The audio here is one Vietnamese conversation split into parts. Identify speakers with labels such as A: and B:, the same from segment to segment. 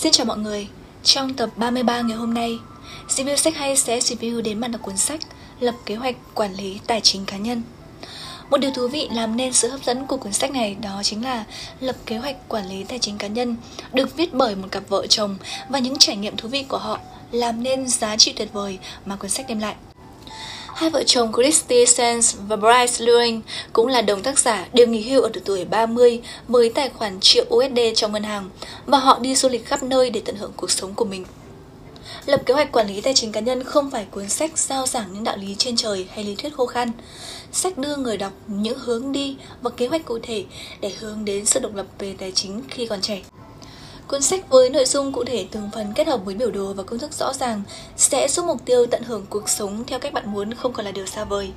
A: Xin chào mọi người, trong tập 33 ngày hôm nay, review sách hay sẽ review đến bản đọc cuốn sách Lập kế hoạch quản lý tài chính cá nhân. Một điều thú vị làm nên sự hấp dẫn của cuốn sách này đó chính là Lập kế hoạch quản lý tài chính cá nhân được viết bởi một cặp vợ chồng và những trải nghiệm thú vị của họ làm nên giá trị tuyệt vời mà cuốn sách đem lại. Hai vợ chồng Christy Sands và Bryce Lewin cũng là đồng tác giả đều nghỉ hưu ở độ tuổi 30 với tài khoản triệu USD trong ngân hàng và họ đi du lịch khắp nơi để tận hưởng cuộc sống của mình. Lập kế hoạch quản lý tài chính cá nhân không phải cuốn sách giao giảng những đạo lý trên trời hay lý thuyết khô khan. Sách đưa người đọc những hướng đi và kế hoạch cụ thể để hướng đến sự độc lập về tài chính khi còn trẻ. Cuốn sách với nội dung cụ thể từng phần kết hợp với biểu đồ và công thức rõ ràng sẽ giúp mục tiêu tận hưởng cuộc sống theo cách bạn muốn không còn là điều xa vời.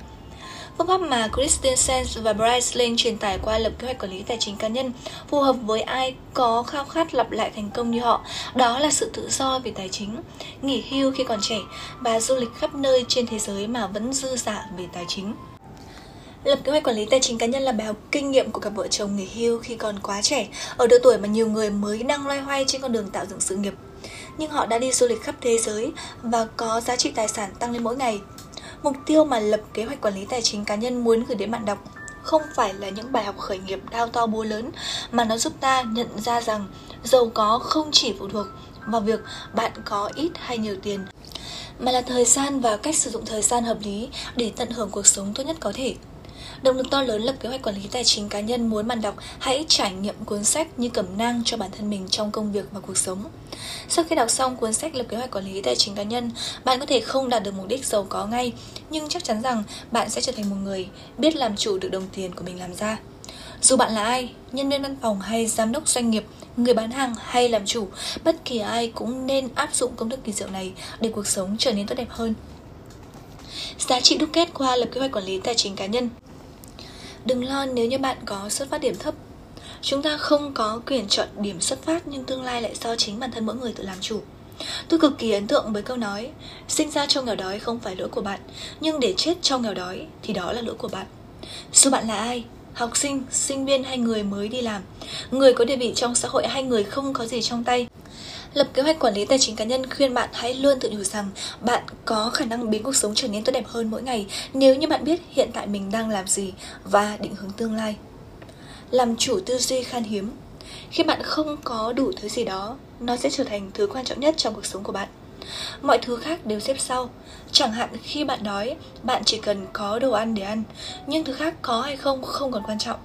A: Phương pháp mà Kristen Sands và Bryce Lane truyền tải qua lập kế hoạch quản lý tài chính cá nhân phù hợp với ai có khao khát lặp lại thành công như họ. Đó là sự tự do về tài chính, nghỉ hưu khi còn trẻ và du lịch khắp nơi trên thế giới mà vẫn dư giả về tài chính. Lập kế hoạch quản lý tài chính cá nhân là bài học kinh nghiệm của cặp vợ chồng nghỉ hưu khi còn quá trẻ, ở độ tuổi mà nhiều người mới đang loay hoay trên con đường tạo dựng sự nghiệp. Nhưng họ đã đi du lịch khắp thế giới và có giá trị tài sản tăng lên mỗi ngày. Mục tiêu mà lập kế hoạch quản lý tài chính cá nhân muốn gửi đến bạn đọc không phải là những bài học khởi nghiệp đao to búa lớn mà nó giúp ta nhận ra rằng giàu có không chỉ phụ thuộc vào việc bạn có ít hay nhiều tiền mà là thời gian và cách sử dụng thời gian hợp lý để tận hưởng cuộc sống tốt nhất có thể. Động lực to lớn lập kế hoạch quản lý tài chính cá nhân muốn bạn đọc hãy trải nghiệm cuốn sách như cẩm nang cho bản thân mình trong công việc và cuộc sống. Sau khi đọc xong cuốn sách lập kế hoạch quản lý tài chính cá nhân, bạn có thể không đạt được mục đích giàu có ngay, nhưng chắc chắn rằng bạn sẽ trở thành một người biết làm chủ được đồng tiền của mình làm ra. Dù bạn là ai, nhân viên văn phòng hay giám đốc doanh nghiệp, người bán hàng hay làm chủ, bất kỳ ai cũng nên áp dụng công thức kỳ diệu này để cuộc sống trở nên tốt đẹp hơn. Giá trị đúc kết qua lập kế hoạch quản lý tài chính cá nhân Đừng lo nếu như bạn có xuất phát điểm thấp Chúng ta không có quyền chọn điểm xuất phát nhưng tương lai lại do chính bản thân mỗi người tự làm chủ. Tôi cực kỳ ấn tượng với câu nói Sinh ra trong nghèo đói không phải lỗi của bạn Nhưng để chết trong nghèo đói thì đó là lỗi của bạn Dù bạn là ai, học sinh, sinh viên hay người mới đi làm Người có địa vị trong xã hội hay người không có gì trong tay Lập kế hoạch quản lý tài chính cá nhân khuyên bạn hãy luôn tự nhủ rằng bạn có khả năng biến cuộc sống trở nên tốt đẹp hơn mỗi ngày nếu như bạn biết hiện tại mình đang làm gì và định hướng tương lai. Làm chủ tư duy khan hiếm Khi bạn không có đủ thứ gì đó, nó sẽ trở thành thứ quan trọng nhất trong cuộc sống của bạn. Mọi thứ khác đều xếp sau. Chẳng hạn khi bạn đói, bạn chỉ cần có đồ ăn để ăn, nhưng thứ khác có hay không không còn quan trọng.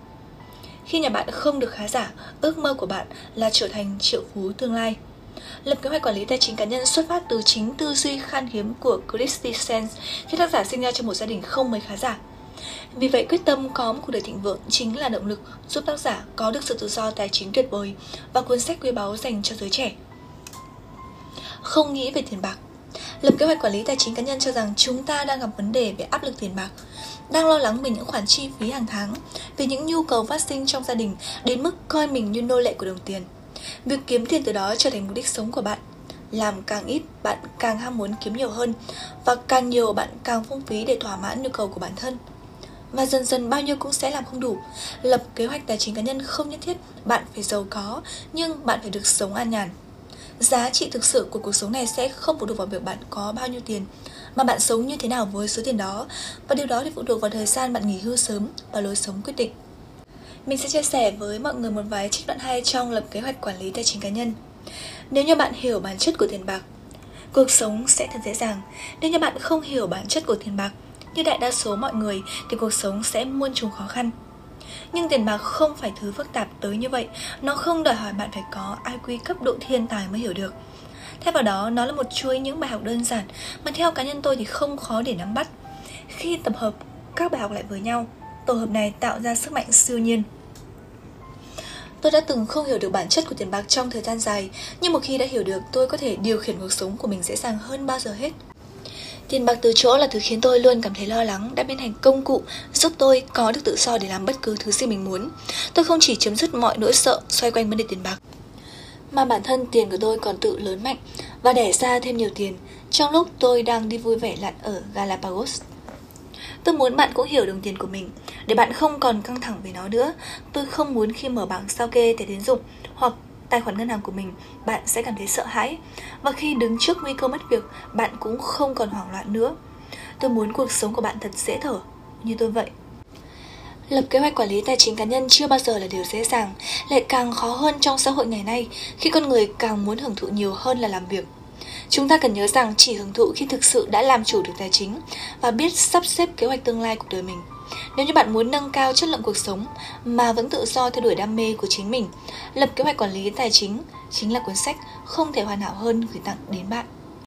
A: Khi nhà bạn không được khá giả, ước mơ của bạn là trở thành triệu phú tương lai. Lập kế hoạch quản lý tài chính cá nhân xuất phát từ chính tư duy khan hiếm của Christy Sands khi tác giả sinh ra trong một gia đình không mấy khá giả. Vì vậy quyết tâm có một cuộc đời thịnh vượng chính là động lực giúp tác giả có được sự tự do tài chính tuyệt vời và cuốn sách quý báu dành cho giới trẻ. Không nghĩ về tiền bạc Lập kế hoạch quản lý tài chính cá nhân cho rằng chúng ta đang gặp vấn đề về áp lực tiền bạc đang lo lắng về những khoản chi phí hàng tháng, về những nhu cầu phát sinh trong gia đình đến mức coi mình như nô lệ của đồng tiền. Việc kiếm tiền từ đó trở thành mục đích sống của bạn. Làm càng ít, bạn càng ham muốn kiếm nhiều hơn và càng nhiều bạn càng phung phí để thỏa mãn nhu cầu của bản thân. Và dần dần bao nhiêu cũng sẽ làm không đủ. Lập kế hoạch tài chính cá nhân không nhất thiết bạn phải giàu có, nhưng bạn phải được sống an nhàn. Giá trị thực sự của cuộc sống này sẽ không phụ thuộc vào việc bạn có bao nhiêu tiền, mà bạn sống như thế nào với số tiền đó, và điều đó thì phụ thuộc vào thời gian bạn nghỉ hưu sớm và lối sống quyết định. Mình sẽ chia sẻ với mọi người một vài trích đoạn hay trong lập kế hoạch quản lý tài chính cá nhân. Nếu như bạn hiểu bản chất của tiền bạc, cuộc sống sẽ thật dễ dàng. Nếu như bạn không hiểu bản chất của tiền bạc, như đại đa số mọi người thì cuộc sống sẽ muôn trùng khó khăn. Nhưng tiền bạc không phải thứ phức tạp tới như vậy, nó không đòi hỏi bạn phải có IQ cấp độ thiên tài mới hiểu được. Thay vào đó, nó là một chuỗi những bài học đơn giản mà theo cá nhân tôi thì không khó để nắm bắt. Khi tập hợp các bài học lại với nhau, tổ hợp này tạo ra sức mạnh siêu nhiên. Tôi đã từng không hiểu được bản chất của tiền bạc trong thời gian dài, nhưng một khi đã hiểu được, tôi có thể điều khiển cuộc sống của mình dễ dàng hơn bao giờ hết. Tiền bạc từ chỗ là thứ khiến tôi luôn cảm thấy lo lắng đã biến thành công cụ giúp tôi có được tự do để làm bất cứ thứ gì mình muốn. Tôi không chỉ chấm dứt mọi nỗi sợ xoay quanh vấn đề tiền bạc, mà bản thân tiền của tôi còn tự lớn mạnh và đẻ ra thêm nhiều tiền trong lúc tôi đang đi vui vẻ lặn ở Galapagos. Tôi muốn bạn cũng hiểu đồng tiền của mình để bạn không còn căng thẳng về nó nữa Tôi không muốn khi mở bảng sao kê thẻ tín dụng Hoặc tài khoản ngân hàng của mình, bạn sẽ cảm thấy sợ hãi. Và khi đứng trước nguy cơ mất việc, bạn cũng không còn hoảng loạn nữa. Tôi muốn cuộc sống của bạn thật dễ thở, như tôi vậy. Lập kế hoạch quản lý tài chính cá nhân chưa bao giờ là điều dễ dàng, lại càng khó hơn trong xã hội ngày nay khi con người càng muốn hưởng thụ nhiều hơn là làm việc. Chúng ta cần nhớ rằng chỉ hưởng thụ khi thực sự đã làm chủ được tài chính và biết sắp xếp kế hoạch tương lai cuộc đời mình. Nếu như bạn muốn nâng cao chất lượng cuộc sống mà vẫn tự do theo đuổi đam mê của chính mình, lập kế hoạch quản lý tài chính chính là cuốn sách không thể hoàn hảo hơn gửi tặng đến bạn.